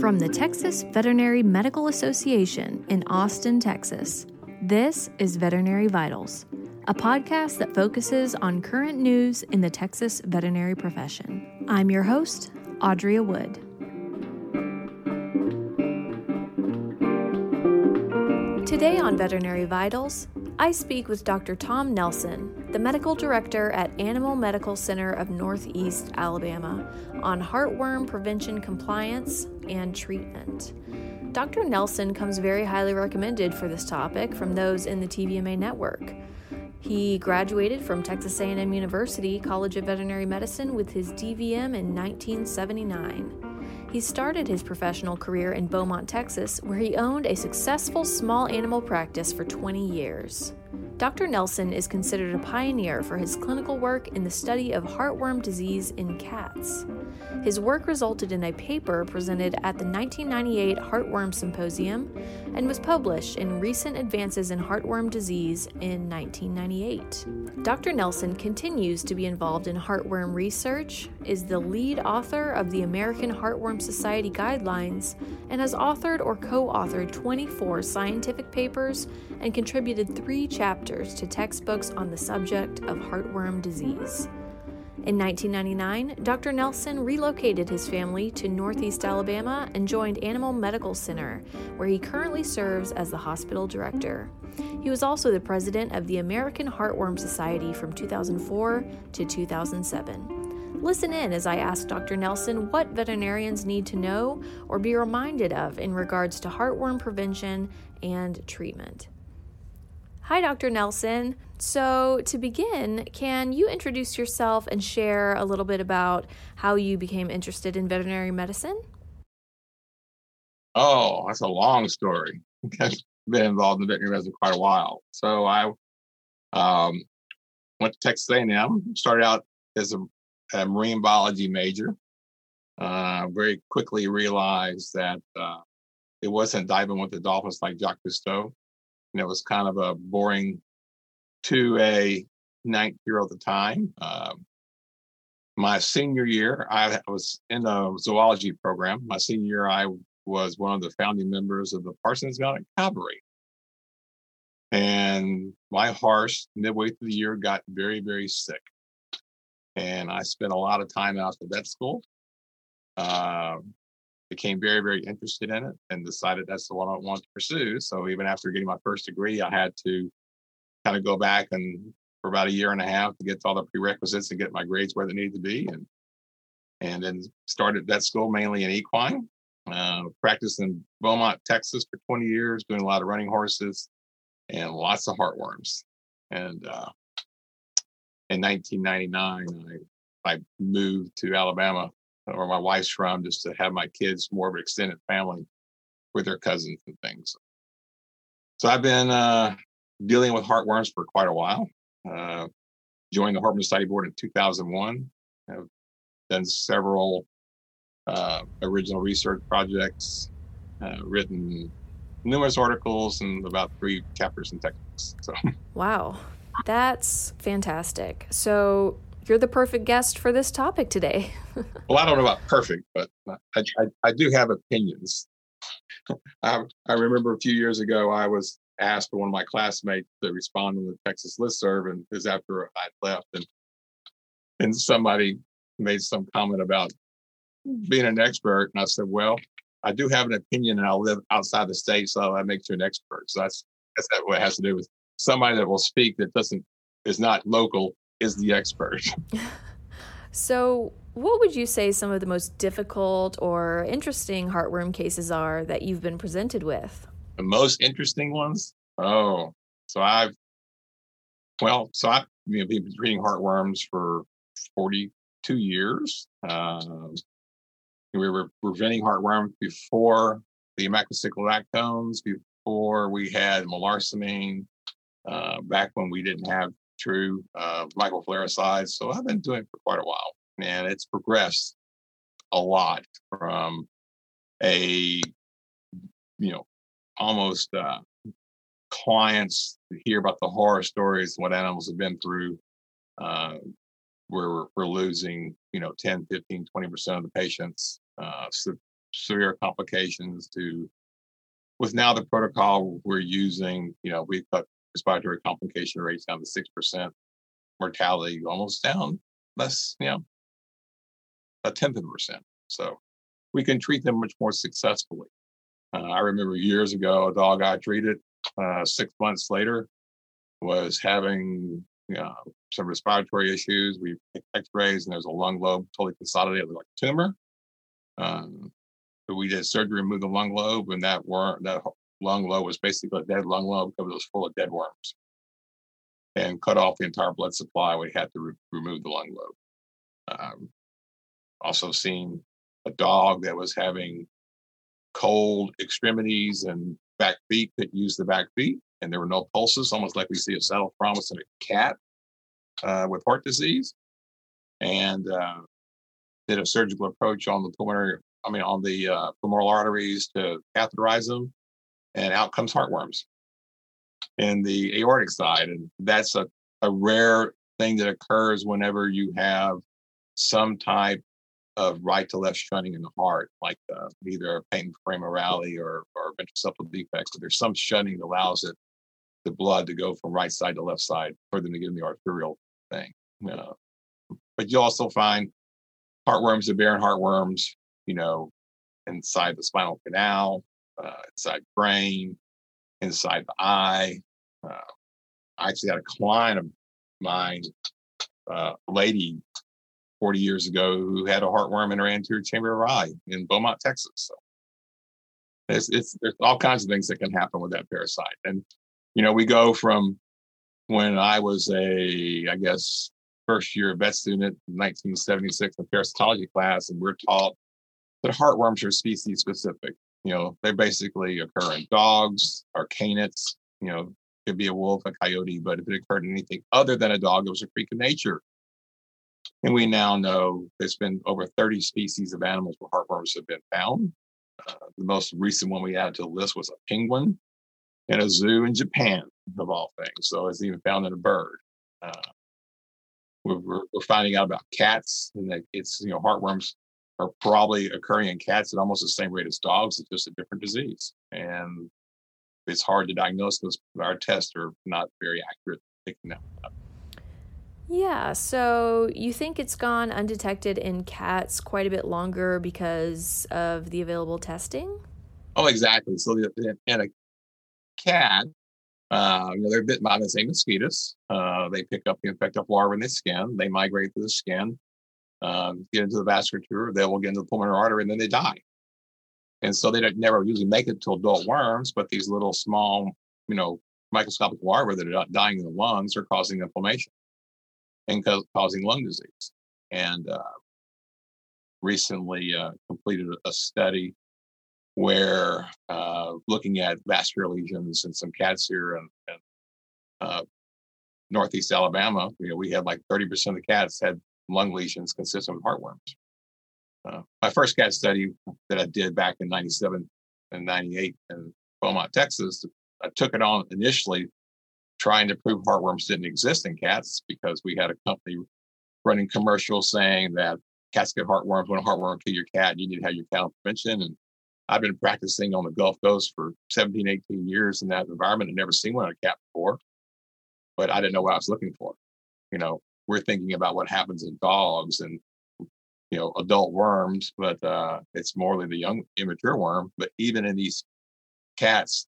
From the Texas Veterinary Medical Association in Austin, Texas, this is Veterinary Vitals, a podcast that focuses on current news in the Texas veterinary profession. I'm your host, Audrea Wood. Today on Veterinary Vitals, I speak with Dr. Tom Nelson, the medical director at Animal Medical Center of Northeast Alabama, on heartworm prevention compliance and treatment. Dr. Nelson comes very highly recommended for this topic from those in the TVMA network. He graduated from Texas A&M University College of Veterinary Medicine with his DVM in 1979. He started his professional career in Beaumont, Texas, where he owned a successful small animal practice for 20 years. Dr. Nelson is considered a pioneer for his clinical work in the study of heartworm disease in cats. His work resulted in a paper presented at the 1998 Heartworm Symposium and was published in Recent Advances in Heartworm Disease in 1998. Dr. Nelson continues to be involved in heartworm research, is the lead author of the American Heartworm Society Guidelines, and has authored or co authored 24 scientific papers and contributed three chapters to textbooks on the subject of heartworm disease. In 1999, Dr. Nelson relocated his family to Northeast Alabama and joined Animal Medical Center, where he currently serves as the hospital director. He was also the president of the American Heartworm Society from 2004 to 2007. Listen in as I ask Dr. Nelson what veterinarians need to know or be reminded of in regards to heartworm prevention and treatment. Hi, Dr. Nelson. So, to begin, can you introduce yourself and share a little bit about how you became interested in veterinary medicine? Oh, that's a long story. I've been involved in veterinary medicine quite a while. So, I um, went to Texas A&M, started out as a, a marine biology major. Uh, very quickly realized that uh, it wasn't diving with the dolphins like Jacques Cousteau and it was kind of a boring to a ninth year at the time. Um, my senior year, I was in a zoology program. My senior year, I was one of the founding members of the Parsons Mounted Cavalry. And my horse, midway through the year, got very, very sick. And I spent a lot of time out at vet school. Um, became very, very interested in it and decided that's the one I want to pursue. So even after getting my first degree, I had to kind of go back and for about a year and a half to get to all the prerequisites and get my grades where they needed to be. And and then started that school mainly in equine. Uh, practiced in Beaumont, Texas for 20 years, doing a lot of running horses and lots of heartworms. And uh, in 1999, I, I moved to Alabama where my wife's from, just to have my kids more of an extended family with their cousins and things. So I've been uh, dealing with heartworms for quite a while. Uh, joined the Heartworm Society Board in 2001. Have done several uh, original research projects, uh, written numerous articles, and about three chapters in textbooks. So, wow, that's fantastic. So you're the perfect guest for this topic today. well, I don't know about perfect, but I, I, I do have opinions. I, I remember a few years ago, I was asked by one of my classmates to respond on the Texas listserv, and it was after I left, and and somebody made some comment about being an expert, and I said, "Well, I do have an opinion, and I live outside the state, so that makes you an expert." So that's that's what it has to do with somebody that will speak that doesn't is not local is the expert. so, what would you say some of the most difficult or interesting heartworm cases are that you've been presented with? The most interesting ones? Oh, so I've, well, so I've you know, been treating heartworms for 42 years. Um, we were preventing heartworms before the lactones, before we had melarsomine, uh, back when we didn't have true uh, macrofilaricides. So I've been doing it for quite a while, and it's progressed a lot from a you know almost uh, clients hear about the horror stories what animals have been through uh, we're, we're losing, you know, 10, 15, 20% of the patients, uh, se- severe complications to, with now the protocol we're using, you know, we cut respiratory complication rates down to 6%, mortality almost down less, you know, a tenth of a percent. So we can treat them much more successfully. Uh, I remember years ago, a dog I treated uh, six months later was having you know, some respiratory issues. We took X-rays and there's a lung lobe totally consolidated like a tumor. Um, we did surgery, remove the lung lobe, and that worm, that lung lobe was basically a dead lung lobe because it was full of dead worms. And cut off the entire blood supply. We had to re- remove the lung lobe. Um, also seen a dog that was having cold extremities and back feet that used the back feet, and there were no pulses, almost like we see a saddle thrombus in a cat uh, with heart disease. And uh, did a surgical approach on the pulmonary, I mean, on the uh, femoral arteries to catheterize them, and out comes heartworms in the aortic side. And that's a, a rare thing that occurs whenever you have some type of right to left shunting in the heart, like uh, either patent foramen ovale or, or ventricular defects. So there's some shunting that allows it, the blood to go from right side to left side for them to get in the arterial thing. But you also find heartworms, Aberrant heartworms, you know, inside the spinal canal, uh, inside brain, inside the eye. Uh, I actually had a client of mine, uh, lady 40 years ago who had a heartworm in her anterior chamber of eye in Beaumont, Texas. So it's, it's there's all kinds of things that can happen with that parasite. And you know, we go from when I was a, I guess, first year vet student in 1976 in parasitology class, and we're taught that heartworms are species specific. You know, they basically occur in dogs or canids. You know, could be a wolf, a coyote, but if it occurred in anything other than a dog, it was a freak of nature. And we now know there's been over 30 species of animals where heartworms have been found. Uh, the most recent one we added to the list was a penguin in a zoo in Japan, of all things. So it's even found in a bird. Uh, we're, we're, we're, finding out about cats, and that it's you know heartworms are probably occurring in cats at almost the same rate as dogs. It's just a different disease, and it's hard to diagnose because our tests are not very accurate picking that up. Yeah, so you think it's gone undetected in cats quite a bit longer because of the available testing? Oh, exactly. So, the, in a cat, uh, you know, they're bitten by the same mosquitoes. Uh, they pick up the infected larvae in the skin. They migrate through the skin, um, get into the vasculature. They will get into the pulmonary artery, and then they die. And so they don't never usually make it to adult worms, but these little small, you know, microscopic larvae that are dying in the lungs are causing inflammation and co- causing lung disease. And uh, recently uh, completed a study where uh, looking at vascular lesions in some cats here in, in uh, northeast Alabama, you know, we had like 30% of the cats had lung lesions consistent with heartworms. Uh, my first cat study that I did back in 97 and 98 in Beaumont, Texas, I took it on initially trying to prove heartworms didn't exist in cats because we had a company running commercials saying that cats get heartworms. When a heartworm kill your cat, and you need to have your cat on prevention. And I've been practicing on the Gulf Coast for 17, 18 years in that environment. I'd never seen one on a cat before, but I didn't know what I was looking for. You know, we're thinking about what happens in dogs and you know adult worms, but uh, it's more than the young immature worm. But even in these cats,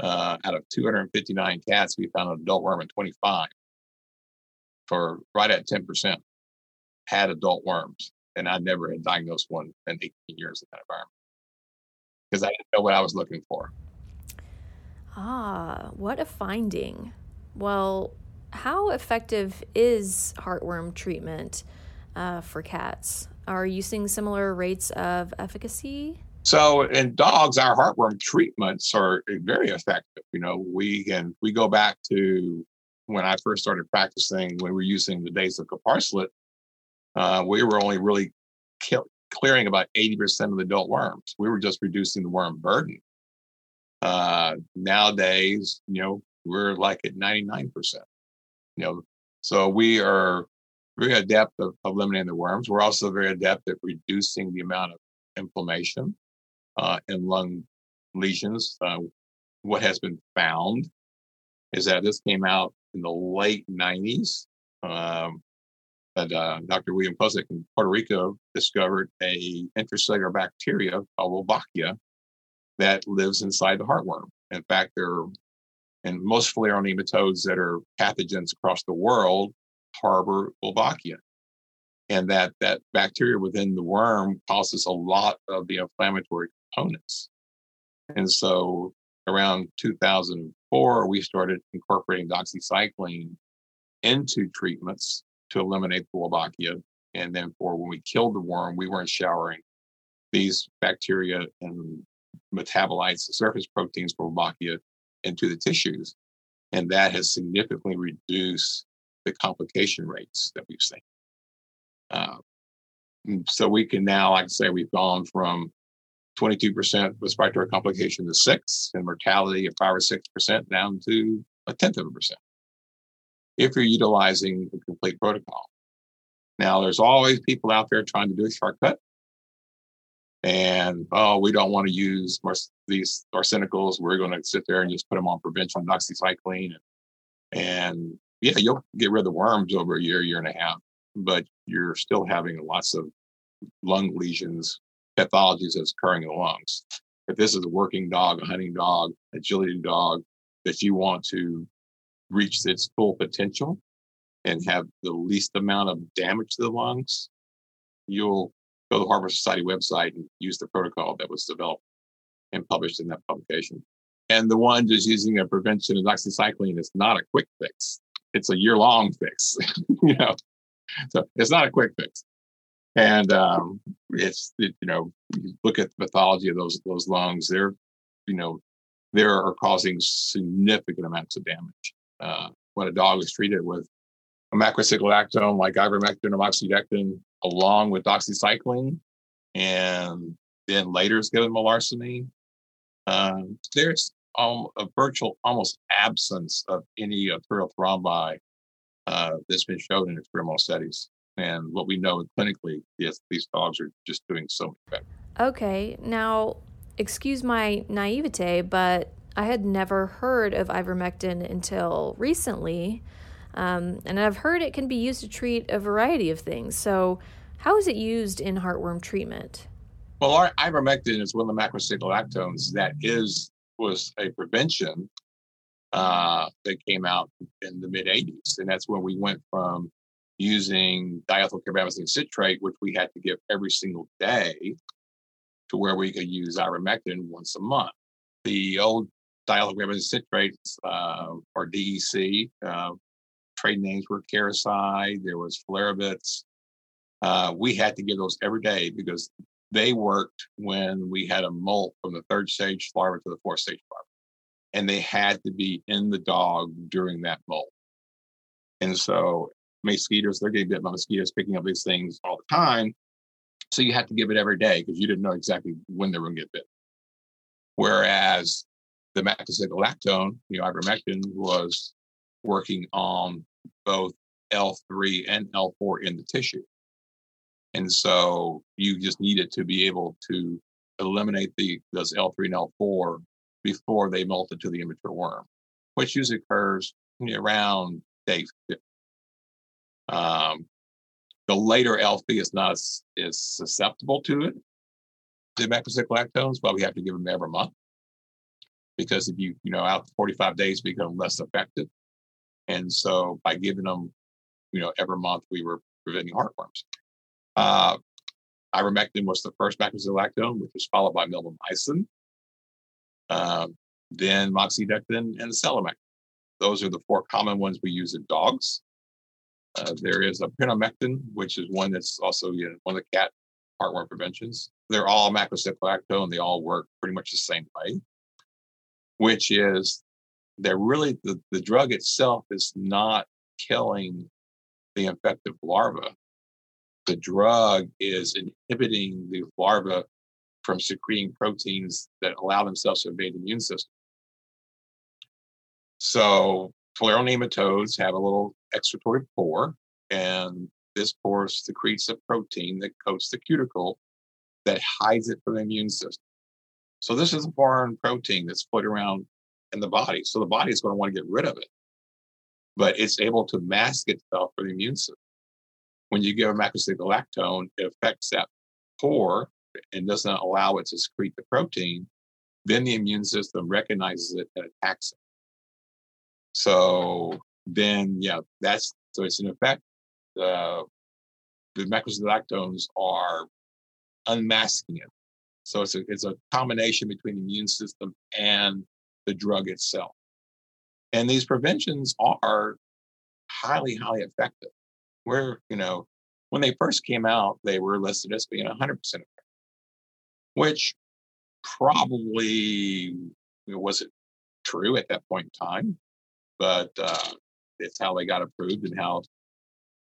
uh, out of 259 cats, we found an adult worm in 25 for right at 10% had adult worms. And I never had diagnosed one in 18 years in that environment because I didn't know what I was looking for. Ah, what a finding. Well, how effective is heartworm treatment uh, for cats? Are you seeing similar rates of efficacy? So in dogs, our heartworm treatments are very effective. You know, we can we go back to when I first started practicing when we were using the days of caparsolate, uh, we were only really kill, clearing about 80% of the adult worms. We were just reducing the worm burden. Uh, nowadays, you know, we're like at 99%. You know, so we are very adept of eliminating the worms. We're also very adept at reducing the amount of inflammation uh, in lung lesions. Uh, what has been found is that this came out in the late 90s. Um, that uh, Dr. William Klocek in Puerto Rico discovered a intracellular bacteria called Wolbachia that lives inside the heartworm. In fact, there are, and most filarial nematodes that are pathogens across the world harbor Wolbachia. And that, that bacteria within the worm causes a lot of the inflammatory components. And so around 2004, we started incorporating doxycycline into treatments to eliminate the Wolbachia. And then for when we killed the worm, we weren't showering these bacteria and metabolites, surface proteins for Wolbachia into the tissues. And that has significantly reduced the complication rates that we've seen. Uh, so we can now, like I say, we've gone from 22% respiratory complication to six and mortality of five or 6% down to a tenth of a percent if you're utilizing the complete protocol. Now, there's always people out there trying to do a shortcut. And, oh, we don't want to use these arsenicals. We're going to sit there and just put them on prevention doxycycline. And, and yeah, you'll get rid of the worms over a year, year and a half, but you're still having lots of lung lesions, pathologies that's occurring in the lungs. If this is a working dog, a hunting dog, agility dog that you want to reach its full potential and have the least amount of damage to the lungs, you'll go to the Heart Society website and use the protocol that was developed and published in that publication. And the one just using a prevention of doxycycline is not a quick fix. It's a year long fix, you know. So it's not a quick fix. And um, it's it, you know, you look at the pathology of those those lungs, they're you know, they are causing significant amounts of damage uh, when a dog is treated with a macrocyclolactone like ivermectin or moxidectin along with doxycycline, and then later is given melarsomine. Um, there's um, a virtual almost absence of any arterial thrombi uh, that's been shown in experimental studies. And what we know clinically is these dogs are just doing so much better. Okay, now excuse my naivete, but I had never heard of ivermectin until recently. Um, and I've heard it can be used to treat a variety of things. So, how is it used in heartworm treatment? Well, our ivermectin is one of the macrocyclolactones that is was a prevention uh, that came out in the mid 80s, and that's when we went from using diethylcarbamazine citrate, which we had to give every single day, to where we could use ivermectin once a month. The old diethylcarbamazine citrates, uh, or DEC. Uh, trade names were Caricide, there was Filaribits. Uh, we had to give those every day because they worked when we had a molt from the third stage larva to the fourth stage larva. And they had to be in the dog during that molt. And so mosquitoes, they're getting bit by mosquitoes, picking up these things all the time. So you had to give it every day because you didn't know exactly when they were going to get bit. Whereas the macrocyclolactone, you know, ivermectin, was working on both L3 and L4 in the tissue. And so you just needed to be able to eliminate the those L3 and L4 before they molted into the immature worm, which usually occurs around day 50. Um, the later L3 is not as, is susceptible to it, the macrocyclolactones, but we have to give them every month because if you, you know, out 45 days become less effective. And so by giving them, you know, every month we were preventing heartworms. Uh, ivermectin was the first macrolactone, which was followed by milbemycin, uh, then moxidectin and selamectin. Those are the four common ones we use in dogs. Uh, there is a penamectin, which is one that's also you know, one of the cat heartworm preventions. They're all macrocyclolactone. They all work pretty much the same way which is that really the, the drug itself is not killing the infective larva. The drug is inhibiting the larva from secreting proteins that allow themselves to evade the immune system. So filarial nematodes have a little excretory pore, and this pore secretes a protein that coats the cuticle that hides it from the immune system. So this is a foreign protein that's put around in the body. So the body is going to want to get rid of it, but it's able to mask itself for the immune system. When you give a macrocyclolactone, it affects that pore and doesn't allow it to secrete the protein. Then the immune system recognizes it and attacks it. So then, yeah, that's so it's an effect. The, the macrocyclolactones are unmasking it. So it's a, it's a combination between the immune system and the drug itself. And these preventions are highly, highly effective. Where, you know, when they first came out, they were listed as being 100% effective, which probably wasn't true at that point in time, but uh, it's how they got approved and how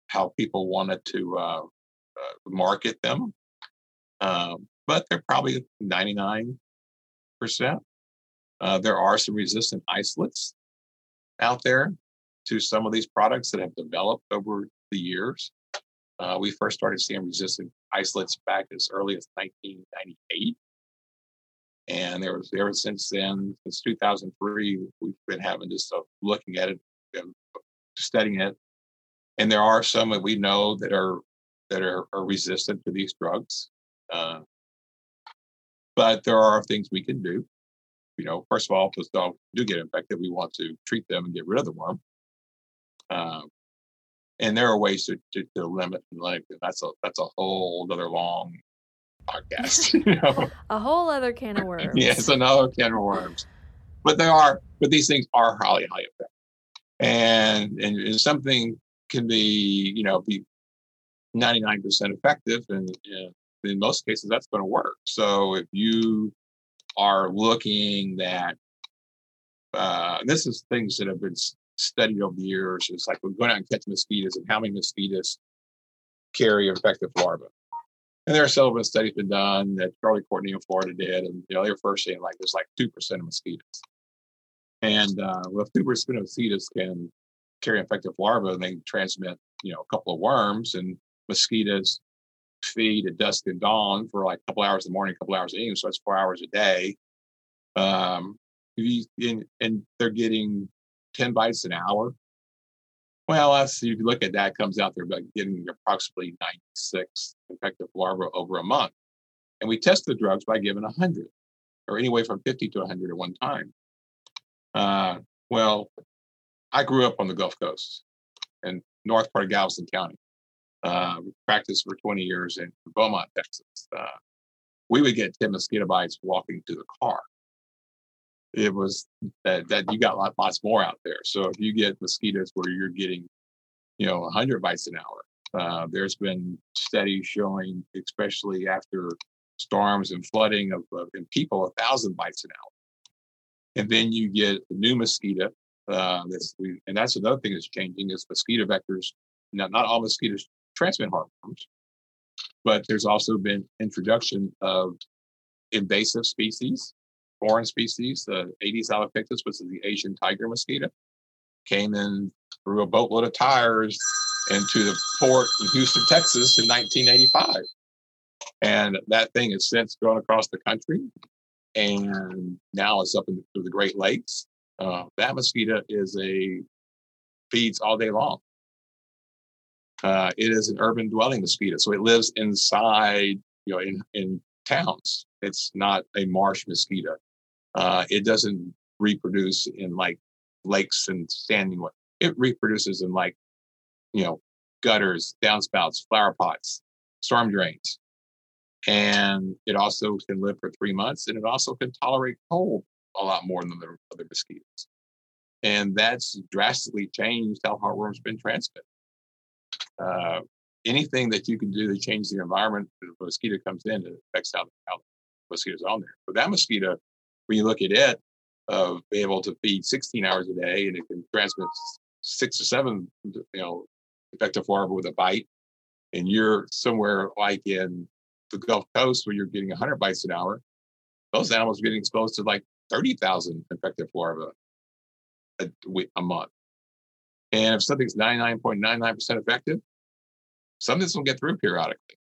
how people wanted to uh, uh, market them. Um, but they're probably 99%. Uh, there are some resistant isolates out there to some of these products that have developed over the years. Uh, we first started seeing resistant isolates back as early as 1998. And there was ever since then, since 2003, we've been having just uh, looking at it, and studying it. And there are some that we know that are that are, are resistant to these drugs. Uh, but there are things we can do. You know, first of all, if those dogs do get infected, we want to treat them and get rid of the worm. Uh, and there are ways to, to, to limit like that's a that's a whole other long podcast. you know? a whole other can of worms. yes, another can of worms. But they are, but these things are highly, highly effective. And and something can be, you know, be 99% effective and, and in most cases that's going to work. So if you are looking that, uh, this is things that have been studied over the years. It's like we're going out and catch mosquitoes and how many mosquitoes carry infected larvae. And there are several studies been done that Charlie Courtney in Florida did, and you know they were first saying like there's like two percent of mosquitoes, and uh, well, two percent of mosquitoes can carry infected larvae, and they transmit you know a couple of worms, and mosquitoes feed at dusk and dawn for like a couple hours in the morning, a couple hours in the evening. So it's four hours a day. Um, you, and, and they're getting 10 bites an hour. Well, that's, if you look at that, comes out there about getting approximately 96 infected larvae over a month. And we test the drugs by giving 100 or anyway from 50 to 100 at one time. Uh, well, I grew up on the Gulf Coast in north part of Galveston County uh, practiced for 20 years in Beaumont, Texas. Uh, we would get 10 mosquito bites walking to the car. It was that, that you got lots more out there. So if you get mosquitoes where you're getting, you know, 100 bites an hour, uh, there's been studies showing, especially after storms and flooding of, of in people, a thousand bites an hour. And then you get the new mosquito. Uh, this, and that's another thing that's changing is mosquito vectors. Not, not all mosquitoes transmit heartworms. But there's also been introduction of invasive species, foreign species. The Aedes albopictus, which is the Asian tiger mosquito, came in through a boatload of tires into the port in Houston, Texas in 1985. And that thing has since grown across the country. And now it's up in the, the Great Lakes. Uh, that mosquito is a feeds all day long. Uh, it is an urban dwelling mosquito, so it lives inside, you know, in in towns. It's not a marsh mosquito. Uh, it doesn't reproduce in like lakes and standing water. It reproduces in like, you know, gutters, downspouts, flower pots, storm drains. And it also can live for three months and it also can tolerate cold a lot more than the other mosquitoes. And that's drastically changed how heartworm's been transmitted uh, anything that you can do to change the environment, if a mosquito comes in, it affects how, how the mosquitoes on there. But that mosquito, when you look at it, uh, be able to feed 16 hours a day and it can transmit six or seven, you know, infected larvae with a bite. And you're somewhere like in the Gulf Coast where you're getting 100 bites an hour, those animals are getting exposed to like 30,000 infected larvae a, a month. And if something's 99.99% effective, some of this will get through periodically.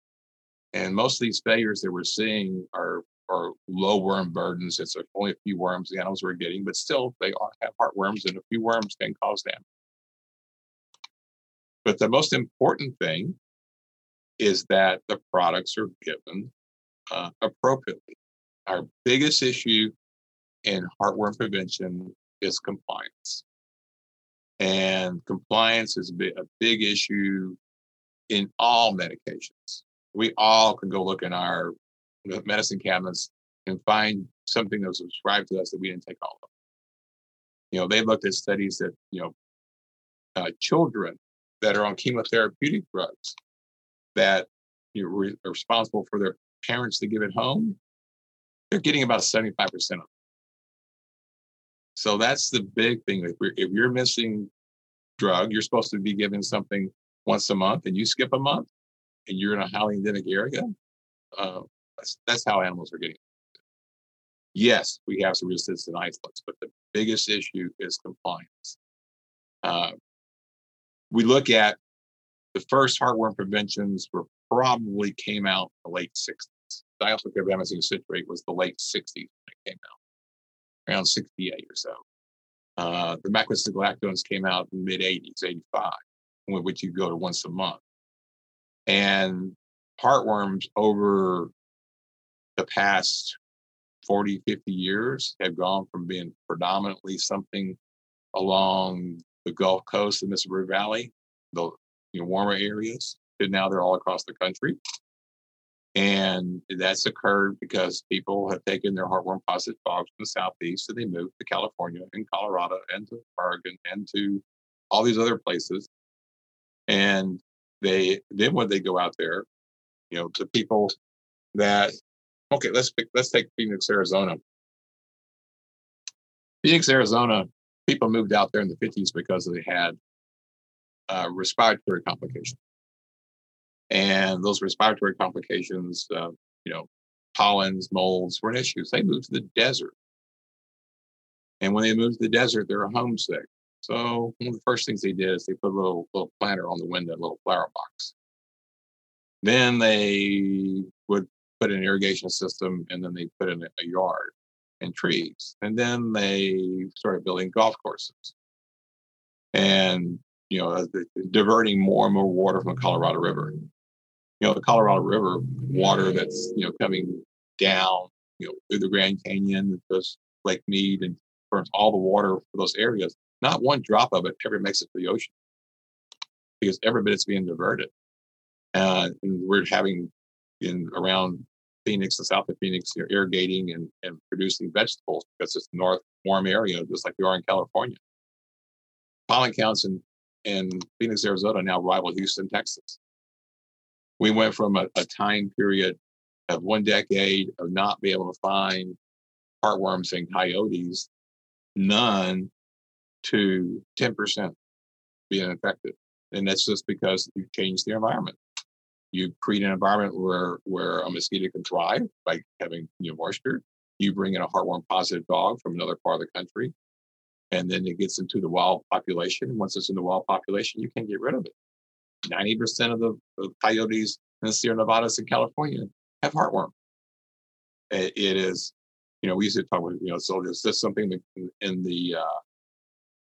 And most of these failures that we're seeing are are low worm burdens. It's only a few worms the animals are getting, but still they have heartworms, and a few worms can cause damage. But the most important thing is that the products are given uh, appropriately. Our biggest issue in heartworm prevention is compliance. And compliance is a big issue in all medications. We all can go look in our medicine cabinets and find something that was prescribed to us that we didn't take all of. You know, they looked at studies that, you know, uh, children that are on chemotherapeutic drugs that you know, re- are responsible for their parents to give it home, they're getting about 75% of it. So that's the big thing. If, if you're missing drug, you're supposed to be given something once a month and you skip a month and you're in a highly endemic area, uh, that's, that's how animals are getting. Yes, we have some resistant isolates, but the biggest issue is compliance. Uh, we look at the first heartworm preventions were probably came out in the late 60s. Diethylcarbamazine citrate was the late 60s when it came out, around 68 or so. Uh, the macrolactones came out in the mid 80s, 85, which you go to once a month. And heartworms over the past 40, 50 years have gone from being predominantly something along the Gulf Coast, the Mississippi Valley, the you know, warmer areas, and now they're all across the country. And that's occurred because people have taken their heartworm positive dogs from the southeast and they moved to California and Colorado and to Oregon and to all these other places. And they then when they go out there, you know, to people that okay, let's pick let's take Phoenix, Arizona. Phoenix, Arizona, people moved out there in the 50s because they had uh, respiratory complications. And those respiratory complications, uh, you know, pollens, molds were an issue. They moved to the desert. And when they moved to the desert, they were homesick. So one of the first things they did is they put a little little planter on the window, a little flower box. Then they would put an irrigation system, and then they put in a yard and trees. And then they started building golf courses. And you know, diverting more and more water from the Colorado River. You know, the Colorado River water that's you know coming down, you know, through the Grand Canyon, goes Lake Mead, and burns all the water for those areas. Not one drop of it ever makes it to the ocean because every bit is being diverted. Uh, and we're having in around Phoenix and south of Phoenix, you know, irrigating and, and producing vegetables because it's north warm area, just like we are in California. Pollen counts in and Phoenix, Arizona now rival Houston, Texas. We went from a, a time period of one decade of not being able to find heartworms and coyotes, none to 10% being infected. And that's just because you changed the environment. You create an environment where, where a mosquito can thrive by having you know, moisture. You bring in a heartworm positive dog from another part of the country and then it gets into the wild population. Once it's in the wild population, you can't get rid of it. 90% of the, the coyotes in the Sierra Nevadas in California have heartworm. it, is, you know, we used to talk with, you know, so is this something in, in the, uh,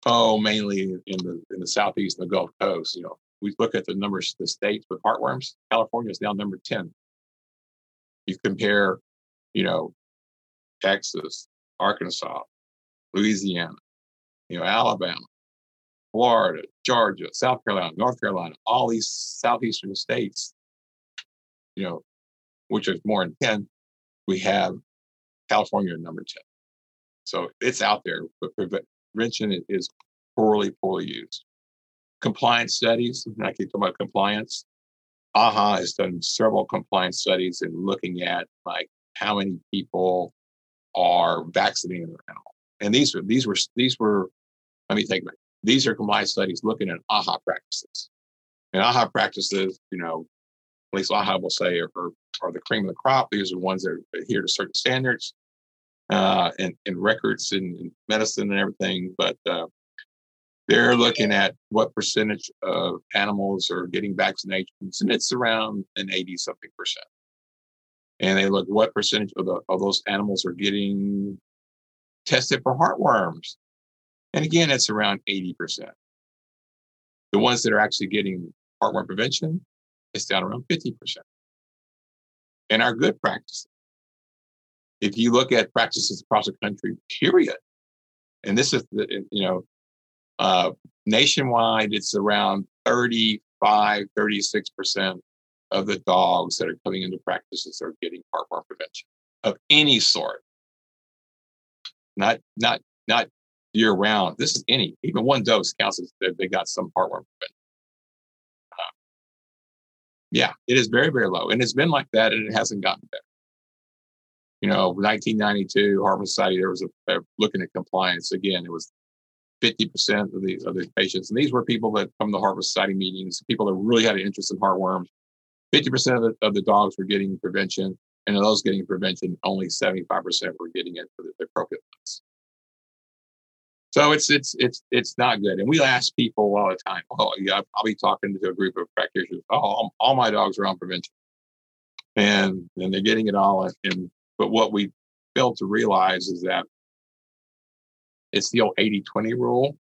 oh, mainly in the in the southeast and the Gulf Coast, you know, we look at the numbers the states with heartworms. California is now number 10. You compare, you know, Texas, Arkansas, Louisiana, you know, Alabama, Florida, Georgia, South Carolina, North Carolina, all these southeastern states, you know, which is more than 10, we have California number 10. So it's out there, but prevention is poorly, poorly used. Compliance studies, and I keep talking about compliance. AAHA has done several compliance studies and looking at like how many people are vaccinating their animal. And these were these were these were let me take back. These are compliance studies looking at AAHA practices. And AAHA practices, you know, at least AAHA will say are, are, the cream of the crop. These are the ones that adhere to certain standards uh, and, and records in, medicine and everything. But uh, they're looking at what percentage of animals are getting vaccinations, and it's around an 80 something percent. And they look what percentage of, the, of those animals are getting tested for heartworms. And again, it's around 80%. The ones that are actually getting heartworm prevention, it's down around 50%. And our good practices. If you look at practices across the country, period, and this is the, you know, uh, nationwide, it's around 35, 36% of the dogs that are coming into practices are getting heartworm prevention of any sort. Not, not, not year round. This is any, even one dose counts as they got some heartworm prevention. Uh, yeah, it is very, very low. And it's been like that and it hasn't gotten better. You know, 1992, Heartworm Society, there was a, a looking at compliance. Again, it was 50% of these of these patients. And these were people that from the Heart Society meetings, people that really had an interest in heartworms. 50% of the, of the dogs were getting prevention, and of those getting prevention, only 75% were getting it for the, the appropriate ones. So it's it's it's it's not good. And we ask people all the time, oh yeah, I'll be talking to a group of practitioners, oh, all, all my dogs are on prevention. And and they're getting it all. And but what we fail to realize is that it's the old 80 20 rule.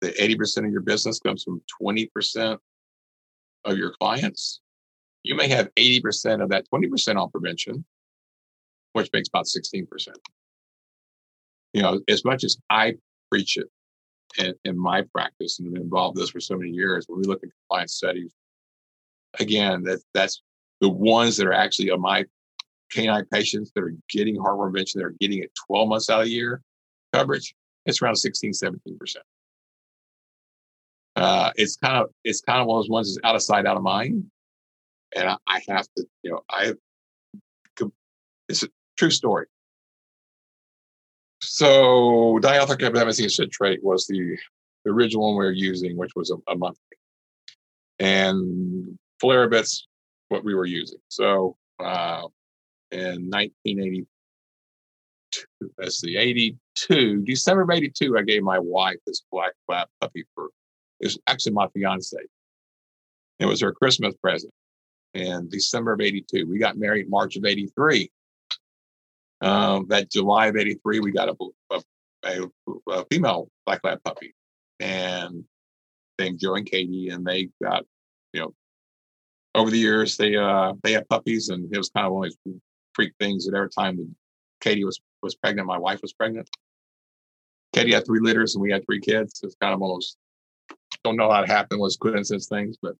That 80% of your business comes from 20% of your clients. You may have 80% of that 20% on prevention, which makes about 16%. You know, as much as I preach it in, in my practice and involved this for so many years, when we look at compliance studies, again, that that's the ones that are actually of my canine patients that are getting heartworm prevention, that are getting it 12 months out of the year coverage, it's around 16, 17 percent. Uh, it's kind of it's kind of one of those ones that's out of sight, out of mind, and I, I have to, you know, I it's a true story. So diethylcarbamazine citrate was the, the original one we were using, which was a, a and Filaribit's what we were using. So uh, in 1982. that's the 82, December of 82, I gave my wife this black lab puppy for, it was actually my fiance. It was her Christmas present in December of 82. We got married March of 83. Um, that July of 83, we got a, a, a, a female black lab puppy and named Joe and Katie. And they got, you know, over the years, they, uh, they had puppies and it was kind of those freak things that every time Katie was was pregnant. My wife was pregnant. Katie had three litters and we had three kids. It's kind of those don't know how it happened was coincidence things, but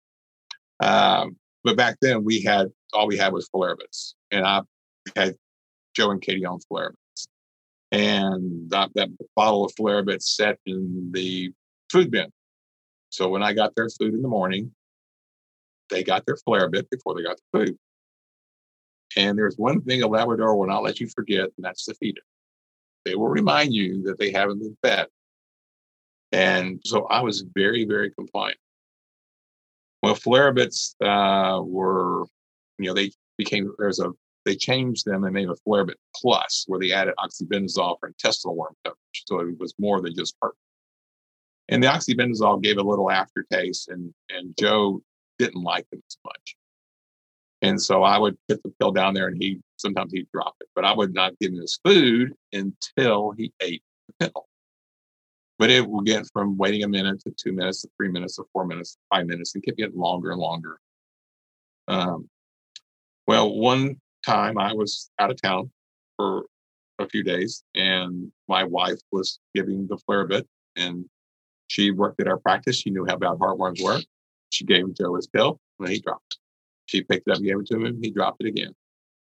um, but back then we had all we had was Filaribits, and I had Joe and Katie on Filaribits, and that, that bottle of Filaribits set in the food bin. So when I got their food in the morning, they got their Filaribit before they got the food. And there's one thing a Labrador will not let you forget, and that's to feed it. They will remind you that they haven't been fed. And so I was very, very compliant. Well, Filaribits uh, were, you know, they became, there's a, they changed them and made a Filaribit Plus where they added oxibendazole for intestinal worm coverage. So it was more than just heart. And the oxibendazole gave a little aftertaste, and, and Joe didn't like them as much. And so I would put the pill down there and he sometimes he'd drop it, but I would not give him his food until he ate the pill. But it will get from waiting a minute to two minutes to three minutes to four minutes to five minutes and keep getting longer and longer. Um, well, one time I was out of town for a few days and my wife was giving the Filaribit and she worked at our practice. She knew how bad heartworms were. She gave Joe his pill and he dropped. She picked it up, gave it to him, he dropped it again.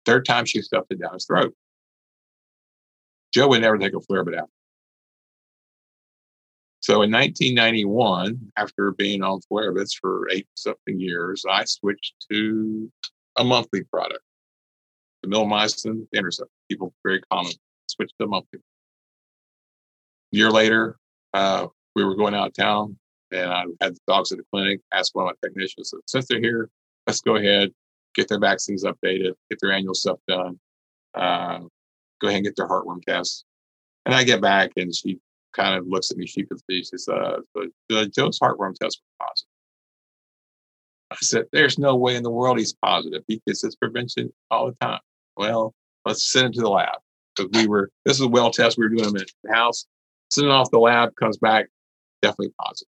Third time, she stuffed it down his throat. Joe would never take a Filaribit out. So in 1991, after being on Filaribits for eight something years, I switched to a monthly product, the Milbemycin Intercept. People very common switched to monthly. A year later, uh, we were going out of town, and I had the dogs at the clinic. Asked one of my technicians, since they're here, let's go ahead, get their vaccines updated, get their annual stuff done, uh, go ahead and get their heartworm tests. And I get back and she kind of looks at me sheepishly. She says, uh, Joe's heartworm test was positive. I said, there's no way in the world he's positive. He gets his prevention all the time. Well, let's send him to the lab because we were, this is a well test. We were doing at the house. Sending off the lab comes back definitely positive.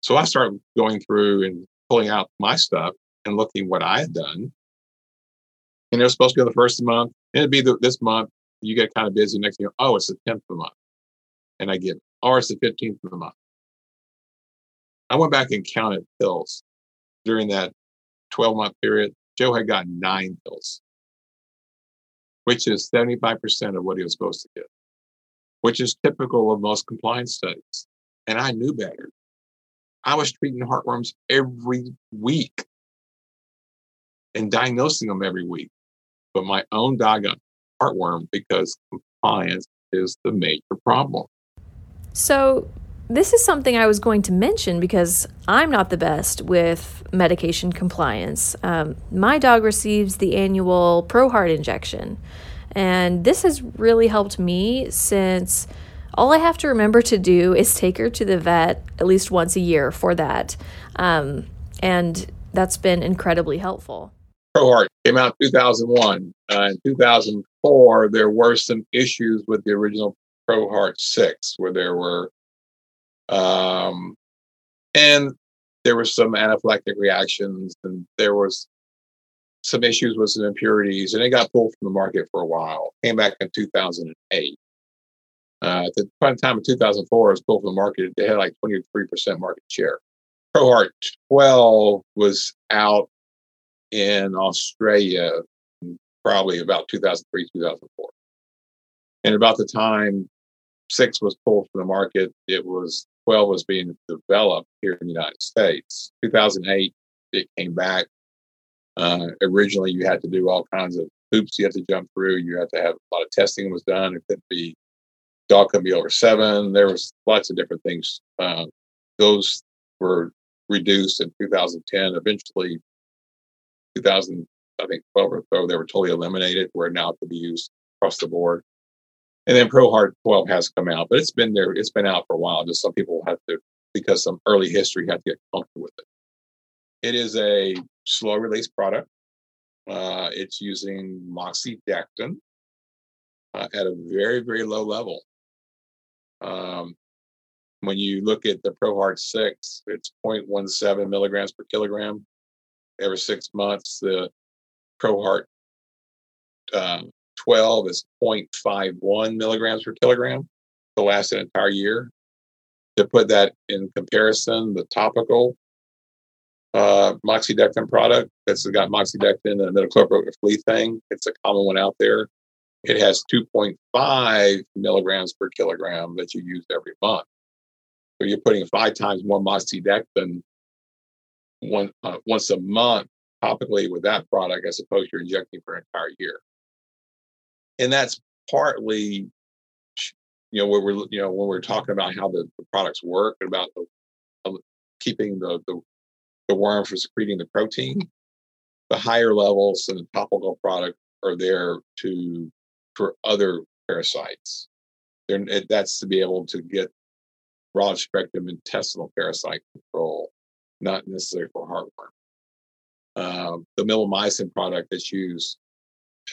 So I start going through and pulling out my stuff and looking what I had done. And it was supposed to be the first the month. And it'd be the, this month. You get kind of busy. Next thing, oh, it's the 10th of the month. And I get, or it's the 15th of the month. I went back and counted pills during that 12 month period. Joe had gotten nine pills, which is 75% of what he was supposed to get, which is typical of most compliance studies. And I knew better. I was treating heartworms every week and diagnosing them every week. But my own dog got heartworm because compliance is the major problem. So, this is something I was going to mention because I'm not the best with medication compliance. Um, my dog receives the annual ProHeart injection, and this has really helped me since all I have to remember to do is take her to the vet at least once a year for that. Um, and that's been incredibly helpful. ProHeart came out 2001. Uh, in 2004, there were some issues with the original ProHeart 6 where there were, um, and there were some anaphylactic reactions and there was some issues with some impurities and it got pulled from the market for a while. Came back in 2008. Uh, at the time of 2004, it was pulled from the market. They had like 23% market share. ProHeart 12 was out in Australia probably about 2003, 2004. And about the time six was pulled from the market, it was 12 was being developed here in the United States. 2008, it came back. Uh, originally, you had to do all kinds of hoops you had to jump through. You had to have a lot of testing was done. It could be dog could be over seven. There was lots of different things. Uh, those were reduced in 2010. Eventually, 2000, I think 12 or so, they were totally eliminated, where now it could be used across the board. And then ProHeart 12 has come out, but it's been there, it's been out for a while. Just some people have to, because some early history, have to get comfortable with it. It is a slow release product. Uh, it's using moxidectin uh, at a very, very low level. Um, when you look at the ProHeart 6, it's 0.17 milligrams per kilogram. Every six months, the ProHeart uh, 12 is 0.51 milligrams per kilogram to last an entire year. To put that in comparison, the topical uh, moxidectin product that's got moxidectin and thing, it's a common one out there. It has 2.5 milligrams per kilogram that you use every month. So you're putting five times more moxidectin one uh, once a month topically with that product as opposed to you're injecting for an entire year. And that's partly, you know, we're you know when we're talking about how the, the products work and about the, uh, keeping the, the the worm from secreting the protein. The higher levels in the topical product are there to for other parasites. They're, that's to be able to get broad spectrum intestinal parasite control, not necessarily for heartworm. Um, the milbemycin product that's used,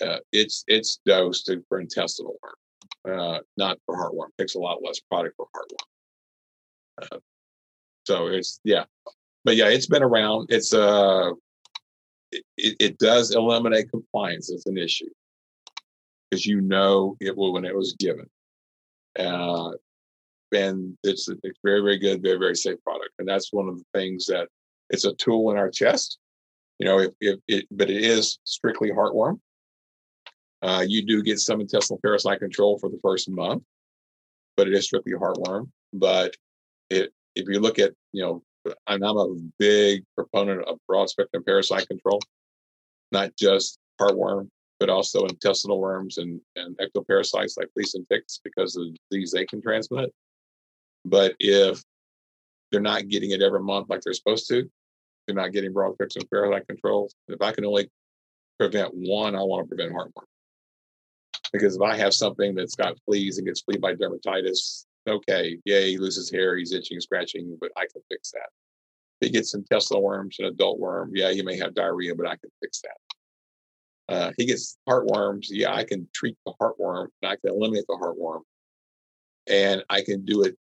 uh, it's it's dosed for intestinal worm, uh, not for heartworm. It takes a lot less product for heartworm. Uh, so it's yeah, but yeah, it's been around. It's uh, it, it does eliminate compliance as an issue because you know it will when it was given. Uh, and it's a very, very good, very, very safe product. And that's one of the things that it's a tool in our chest. You know, if, if it, but it is strictly heartworm. Uh, you do get some intestinal parasite control for the first month, but it is strictly heartworm. But it, if you look at, you know, and I'm a big proponent of broad spectrum parasite control, not just heartworm, but also intestinal worms and, and ectoparasites like fleas and ticks because of the disease they can transmit. But if they're not getting it every month like they're supposed to, they're not getting broad spectrum parasite control. If I can only prevent one, I want to prevent heartworm. Because if I have something that's got fleas and gets flea bite dermatitis, okay, yeah, he loses hair, he's itching, scratching, but I can fix that. If he gets intestinal worms, an adult worm, yeah, he may have diarrhea, but I can fix that. Uh, he gets heartworms, yeah, I can treat the heartworm and I can eliminate the heartworm. And I can do it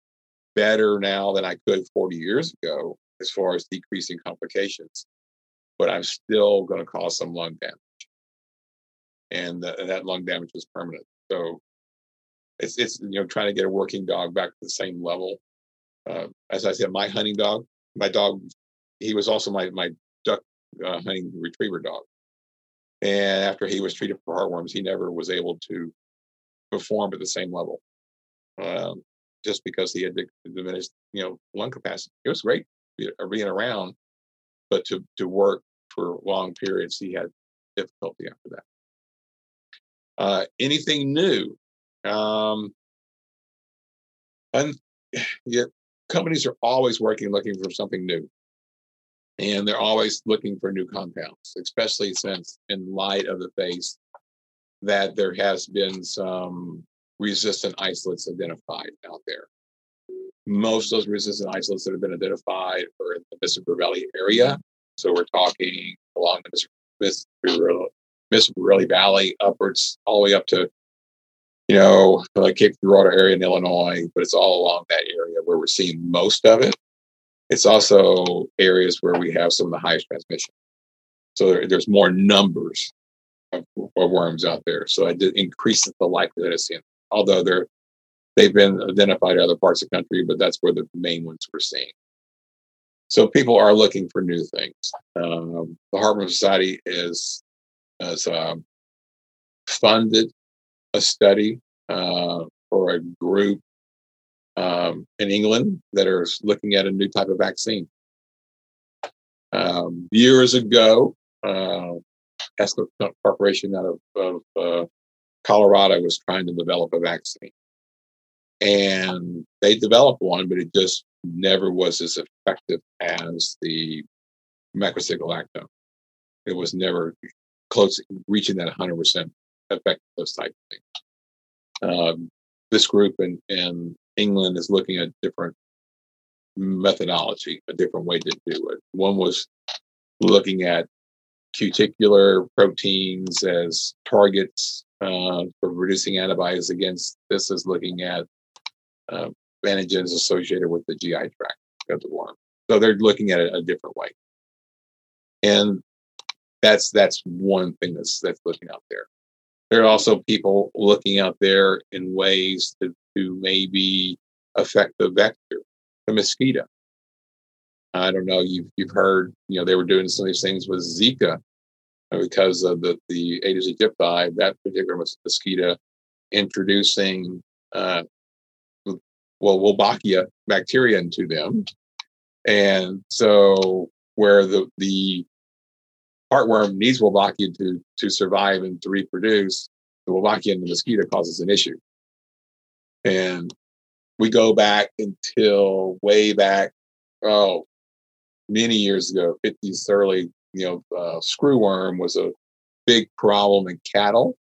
better now than I could 40 years ago as far as decreasing complications. But I'm still going to cause some lung damage. And that lung damage is permanent. So it's it's you know trying to get a working dog back to the same level. Uh, as I said, my hunting dog, my dog, he was also my my duck uh, hunting retriever dog. And after he was treated for heartworms, he never was able to perform at the same level, um, just because he had diminished you know lung capacity. It was great being around, but to to work for long periods, he had difficulty after that. Uh, anything new? Um, and yeah, companies are always working, looking for something new. And they're always looking for new compounds, especially since, in light of the face, that there has been some resistant isolates identified out there. Most of those resistant isolates that have been identified are in the Mississippi Valley area. So we're talking along the Mississippi Valley upwards, all the way up to you know, like Cape Girardeau area in Illinois, but it's all along that area where we're seeing most of it. It's also areas where we have some of the highest transmission. So there, there's more numbers of, of, worms out there. So it increases the likelihood of seeing. Although they're they've been identified in other parts of the country, but that's where the main ones we're seeing. So people are looking for new things. Um, the Heartworm Society is has um, funded a study uh, for a group um, in England that are looking at a new type of vaccine. Um, years ago, uh, Heska Corporation out of, of uh, Colorado was trying to develop a vaccine. And they developed one, but it just never was as effective as the macrocyclic lactone. It was never close reaching that 100% effectiveness type thing. Um, this group in, in England is looking at different methodology, a different way to do it. One was looking at cuticular proteins as targets uh, for reducing antibodies against. This is looking at uh, antigens associated with the GI tract of the worm. So they're looking at it a different way, and that's that's one thing that's that's looking out there there are also people looking out there in ways to, to maybe affect the vector, the mosquito. I don't know. You've you've heard. You know they were doing some of these things with Zika because of the the Aedes aegypti, that particular mosquito, introducing uh, well Wolbachia bacteria into them, and so where the the heartworm needs Wolbachia to, to survive and to reproduce. The Wolbachia and the mosquito causes an issue. And we go back until way back, oh, many years ago, 50s, early, you know, uh, screwworm was a big problem in cattle.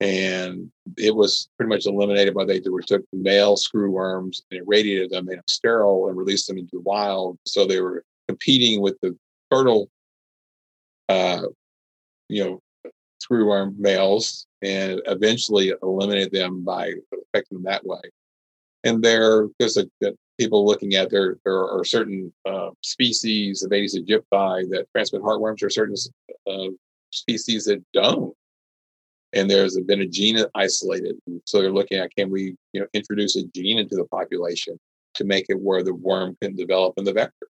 And it was pretty much eliminated by they took male screwworms and irradiated them, made them sterile, and released them into the wild. So they were competing with the fertile uh, you know, through our males and eventually eliminate them by affecting them that way. And there, because people looking at there, there are certain uh, species of Aedes aegypti that transmit heartworms. Are certain uh, species that don't. And there's been a gene isolated. And So they're looking at can we, you know, introduce a gene into the population to make it where the worm can develop in the vector.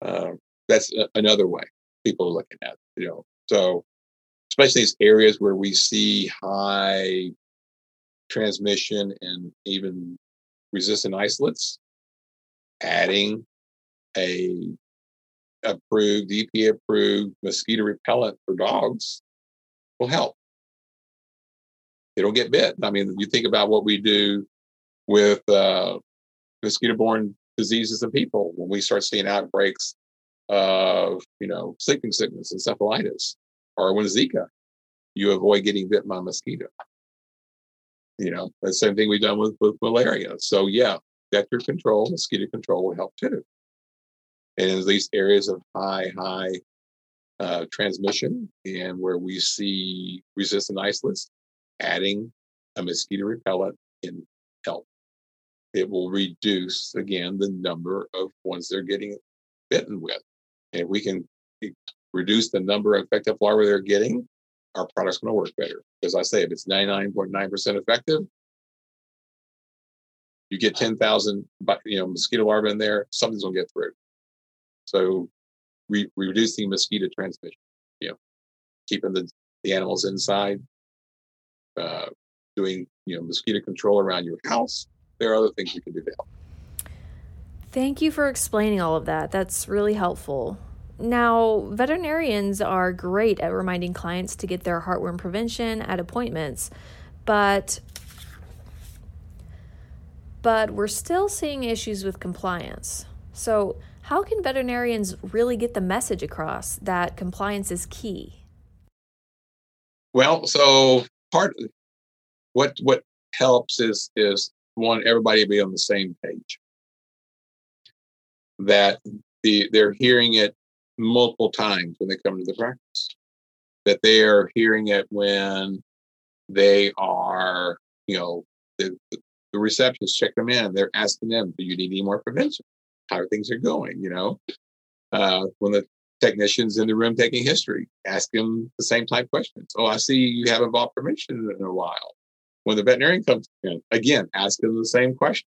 Uh, that's a, another way people are looking at, you know. So especially these areas where we see high transmission and even resistant isolates, adding a approved, EPA approved mosquito repellent for dogs will help. They don't get bit. I mean, you think about what we do with uh, mosquito borne diseases in people when we start seeing outbreaks of you know sleeping sickness, encephalitis, or when Zika. you avoid getting bit by a mosquito. You know, the same thing we've done with, with malaria. So yeah, vector control, mosquito control will help too. And in these areas of high, high uh, transmission and where we see resistant isolates, adding a mosquito repellent can help. It will reduce again the number of ones they're getting bitten with. And we can reduce the number of effective larvae they're getting, our product's going to work better. As I say, if it's 99.9% effective, you get 10,000 you know mosquito larvae in there, something's going to get through. So re- reducing mosquito transmission, you know, keeping the, the animals inside, uh, doing you know mosquito control around your house. There are other things you can do to help. Thank you for explaining all of that. That's really helpful. Now, veterinarians are great at reminding clients to get their heartworm prevention at appointments, but but we're still seeing issues with compliance. So, how can veterinarians really get the message across that compliance is key? Well, so part what what helps is is one everybody be on the same page. That the they're hearing it multiple times when they come to the practice. That they are hearing it when they are, you know, the, the receptionists check them in. They're asking them, "Do you need any more prevention? How things are going?" You know, uh, when the technicians in the room taking history, ask them the same type questions. Oh, I see you haven't bought prevention in a while. When the veterinarian comes in, again, ask them the same questions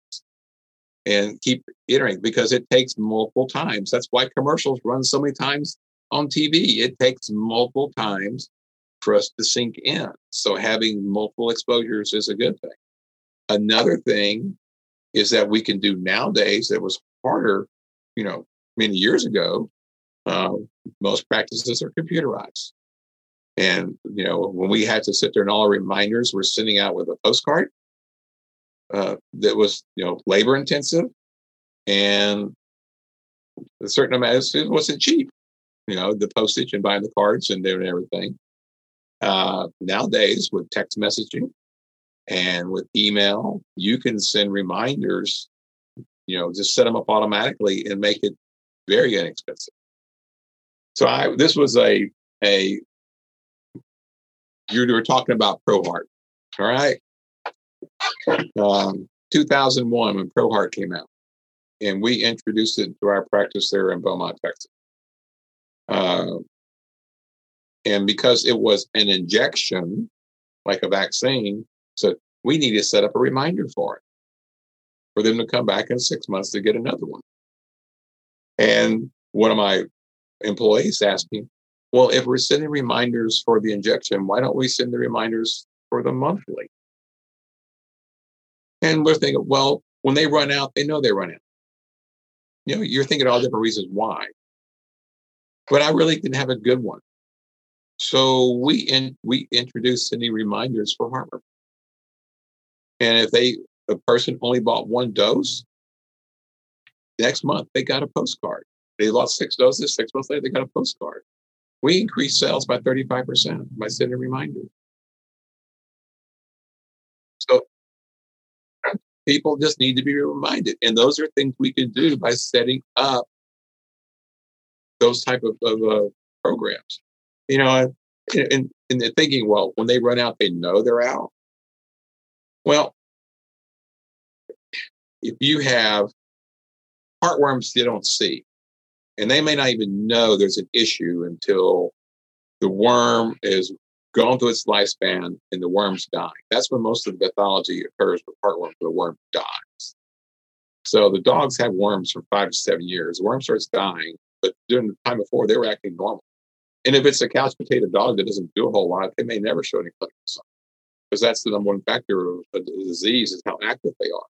and keep iterating because it takes multiple times. That's why commercials run so many times on TV. It takes multiple times for us to sink in. So having multiple exposures is a good thing. Another thing is that we can do nowadays that was harder, you know, many years ago. Uh, most practices are computerized. And, you know, when we had to sit there and all our reminders were sending out with a postcard, uh, that was, you know, labor intensive and a certain amount of it wasn't cheap. You know, the postage and buying the cards and doing everything. Uh, nowadays, with text messaging and with email, you can send reminders, you know, just set them up automatically and make it very inexpensive. So I this was a a you were talking about ProHeart. All right. Um, 2001 when ProHeart came out, and we introduced it to our practice there in Beaumont, Texas. Uh, and because it was an injection, like a vaccine, so we need to set up a reminder for it, for them to come back in six months to get another one. And one of my employees asked me, well, if we're sending reminders for the injection, why don't we send the reminders for the monthly? And we're thinking, well, when they run out, they know they run out. You know, you're thinking all different reasons why. But I really didn't have a good one. So we in, we introduced any reminders for heartworm. And if they a person only bought one dose, next month they got a postcard. They lost six doses. Six months later, they got a postcard. We increased sales by 35% by sending reminders. People just need to be reminded. And those are things we can do by setting up those type of, of uh, programs. You know, and, and they're thinking, well, when they run out, they know they're out. Well, if you have heartworms they don't see, and they may not even know there's an issue until the worm is gone through its lifespan and the worm's dying. That's when most of the pathology occurs with heartworm, the worm dies. So the dogs have worms for five to seven years. The worm starts dying, but during the time before, they were acting normal. And if it's a couch potato dog that doesn't do a whole lot, they may never show any clinical signs because that's the number one factor of a disease is how active they are.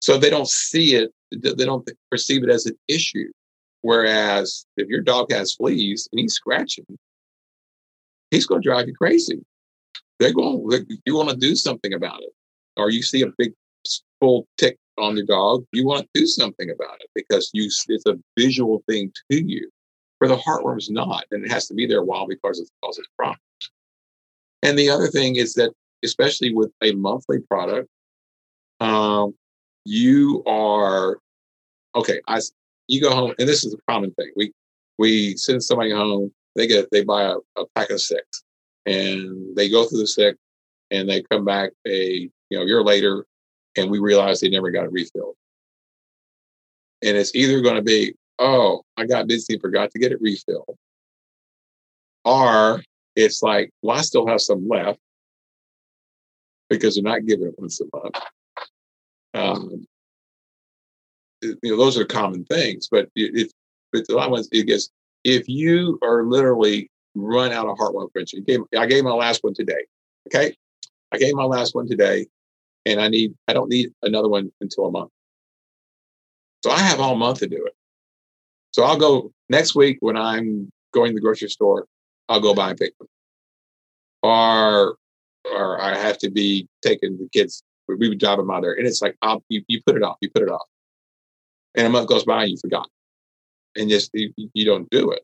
So they don't see it, they don't perceive it as an issue. Whereas if your dog has fleas and he's scratching, he's going to drive you crazy. They're going, you want to do something about it. Or you see a big full tick on your dog, you want to do something about it because you it's a visual thing to you. Where the heartworm is not, and it has to be there a while because it causes problems. And the other thing is that, especially with a monthly product, um, you are okay. I you go home, and this is a common thing. We we send somebody home. They get they buy a, a pack of six, and they go through the six, and they come back a you know year later, and we realize they never got it refilled. And it's either going to be, oh, I got busy and forgot to get it refilled, or it's like, well, I still have some left because they're not giving it once a month. Um, you know, those are common things, but it, but a lot of ones, it gets, if you are literally run out of heartworm prevention, gave, I gave my last one today. Okay. I gave my last one today and I need, I don't need another one until a month. So I have all month to do it. So I'll go next week when I'm going to the grocery store, I'll go buy and pick them. Or, or I have to be taking the kids, we would drive them out there. And it's like, I'll, you, you put it off, you put it off. And a month goes by and you forgot. And just, you, don't do it.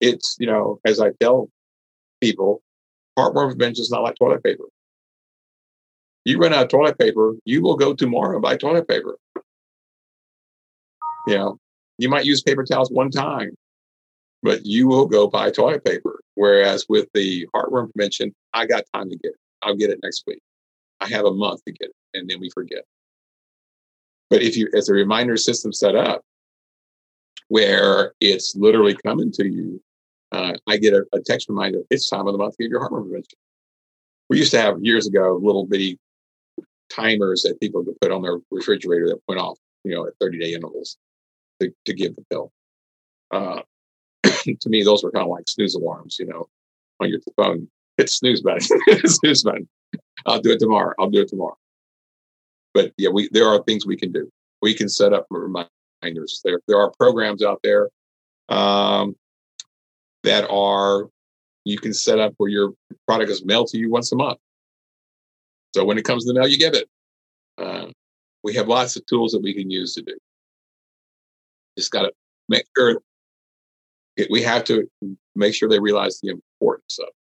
It's, you know, as I tell people, heartworm prevention is not like toilet paper. You run out of toilet paper, you will go tomorrow and buy toilet paper. You know, you might use paper towels one time, but you will go buy toilet paper. Whereas with the heartworm prevention, I got time to get it. I'll get it next week. I have a month to get it, and then we forget. But if you, as a reminder system set up, where it's literally coming to you, uh, I get a, a, text reminder. It's time of the month to get your heartworm prevention. We used to have years ago little bitty timers that people could put on their refrigerator that went off, you know, at 30 day intervals to, to give the pill. Uh, to me, those were kind of like snooze alarms, you know, on your phone. Hit snooze button, snooze button. I'll do it tomorrow. I'll do it tomorrow. But yeah, we there are things we can do. We can set up reminders. There there are programs out there um, that are you can set up where your product is mailed to you once a month. So when it comes to the mail, you give it. Uh, we have lots of tools that we can use to do. Just got to make sure we have to make sure they realize the importance of. It.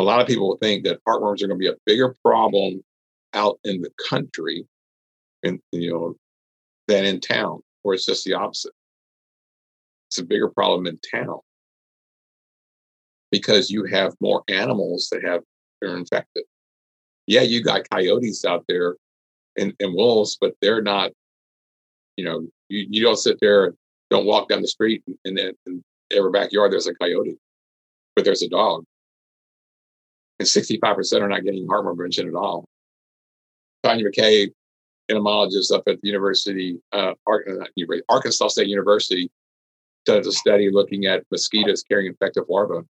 A lot of people think that heartworms are going to be a bigger problem out in the country, and you know, than in town, or it's just the opposite. It's a bigger problem in town because you have more animals that have are infected. Yeah, you got coyotes out there and, and wolves, but they're not. You know, you, you don't sit there, don't walk down the street, and then in every backyard there's a coyote, but there's a dog, and 65% are not getting heartworm prevention at all. Tanja McKay, entomologist up at the University, uh, Arkansas State University, does a study looking at mosquitoes carrying infective larvae.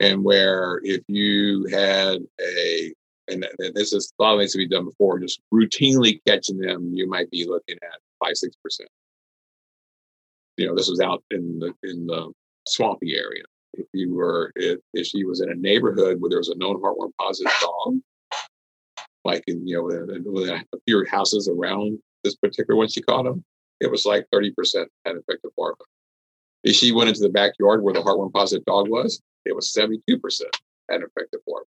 And where if you had a, and, this is a lot of things to be done before, just routinely catching them, you might be looking at five, six percent. You know, this was out in the in the swampy area. If you were, if, if she was in a neighborhood where there was a known heartworm positive dog, like in, you know, with a few houses around this particular one she caught them, it was like 30% had infected larvae. If she went into the backyard where the heartworm positive dog was, it was 72% had infected larvae.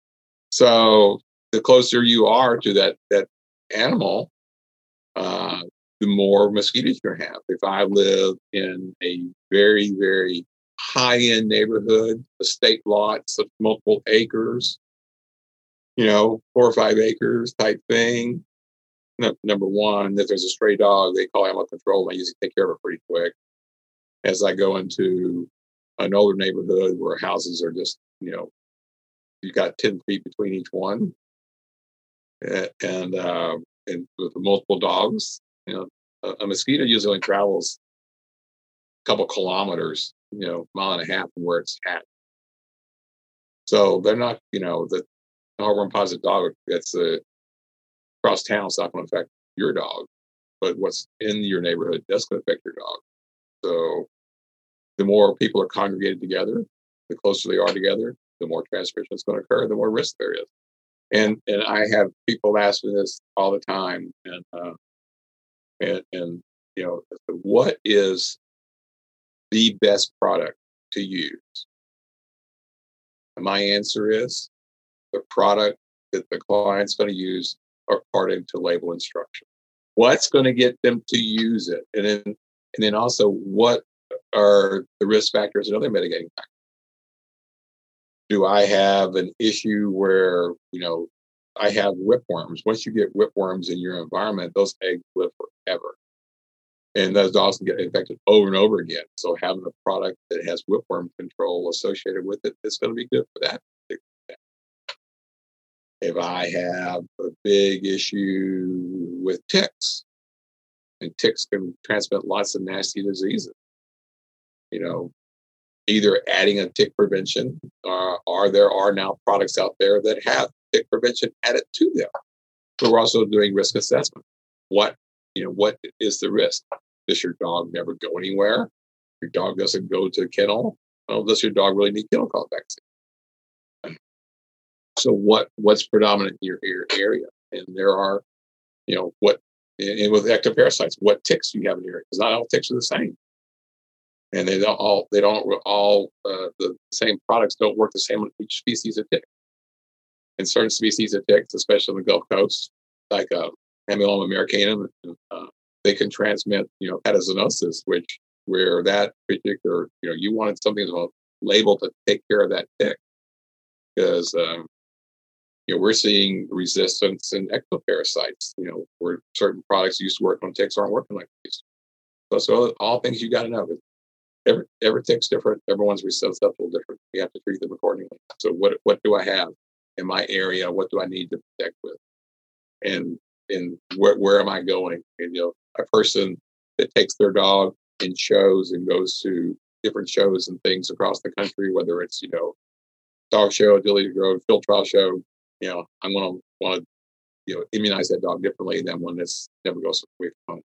So the closer you are to that that animal, uh, the more mosquitoes you have. If I live in a very, very high end neighborhood, estate lots of multiple acres, you know, four or five acres type thing. No, number one, if there's a stray dog, they call animal control. And I usually take care of it pretty quick. As I go into an older neighborhood where houses are just, you know, you got 10 feet between each one and, uh, and with multiple dogs, you know, a, a mosquito usually travels a couple kilometers, you know, mile and a half from where it's at. So they're not, you know, the heartworm positive dog that's uh, across town is not going to affect your dog, but what's in your neighborhood that's going to affect your dog. So the more people are congregated together, the closer they are together, the more transmission is going to occur, the more risk there is. And and I have people ask me this all the time, and uh, and and you know what is the best product to use? And my answer is the product that the client's going to use according to label instruction. What's going to get them to use it? And then, and then also what are the risk factors and other mitigating factors? Do I have an issue where, you know, I have whipworms. Once you get whipworms in your environment, those eggs live forever. And those dogs get infected over and over again. So having a product that has whipworm control associated with it is going to be good for that. If I have a big issue with ticks, and ticks can transmit lots of nasty diseases, you know, either adding a tick prevention uh, or there are now products out there that have tick prevention added to them. But we're also doing risk assessment. What you know, what is the risk? Does your dog never go anywhere? Your dog doesn't go to a kennel. Well, does your dog really need kennel cough vaccine? So what what's predominant in your, your area? And there are, you know, what and with ectoparasites, what ticks you have in your area? Because not all ticks are the same and they don't all they don't all uh, the same products don't work the same on each species of tick. And certain species of ticks, especially on the Gulf Coast, like uh, Amblyomma americanum, uh, they can transmit you know hepatozoonosis, which where that particular you know you wanted something to label to take care of that tick because um, you know we're seeing resistance in ectoparasites. You know where certain products used to work on ticks aren't working like these. So, so all things you got to know every every tick's different. Everyone's susceptible different. We have to treat them accordingly. So what what do I have in my area? What do I need to protect with? And and where where am I going? And you know, a person that takes their dog in shows and goes to different shows and things across the country, whether it's you know dog show, agility grove, field trial show, you know, I'm gonna want to you know immunize that dog differently than one that's never goes away from home.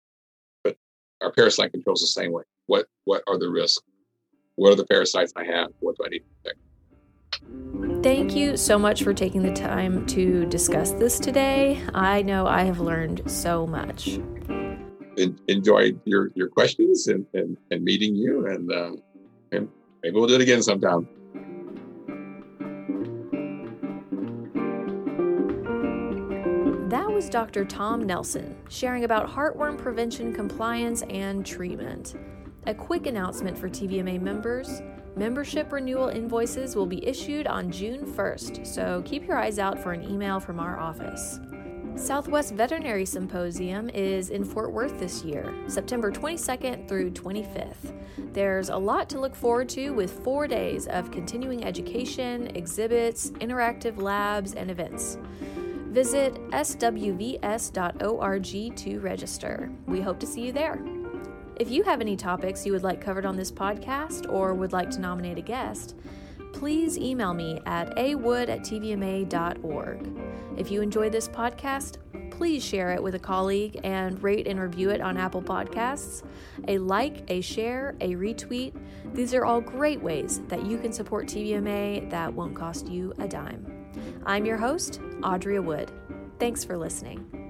But our parasite control is the same way what what are the risks? What are the parasites I have? What do I need to protect? Thank you so much for taking the time to discuss this today. I know I have learned so much. enjoyed your, your questions and, and, and meeting you, and, uh, and maybe we'll do it again sometime. That was Dr. Tom Nelson sharing about heartworm prevention compliance and treatment. A quick announcement for TVMA members membership renewal invoices will be issued on June 1st, so keep your eyes out for an email from our office. Southwest Veterinary Symposium is in Fort Worth this year, September 22nd through 25th. There's a lot to look forward to with four days of continuing education, exhibits, interactive labs, and events. Visit swvs.org to register. We hope to see you there. If you have any topics you would like covered on this podcast or would like to nominate a guest, please email me at awood at tvma.org. If you enjoy this podcast, please share it with a colleague and rate and review it on Apple Podcasts. A like, a share, a retweet, these are all great ways that you can support TVMA that won't cost you a dime. I'm your host, Audrey Wood. Thanks for listening.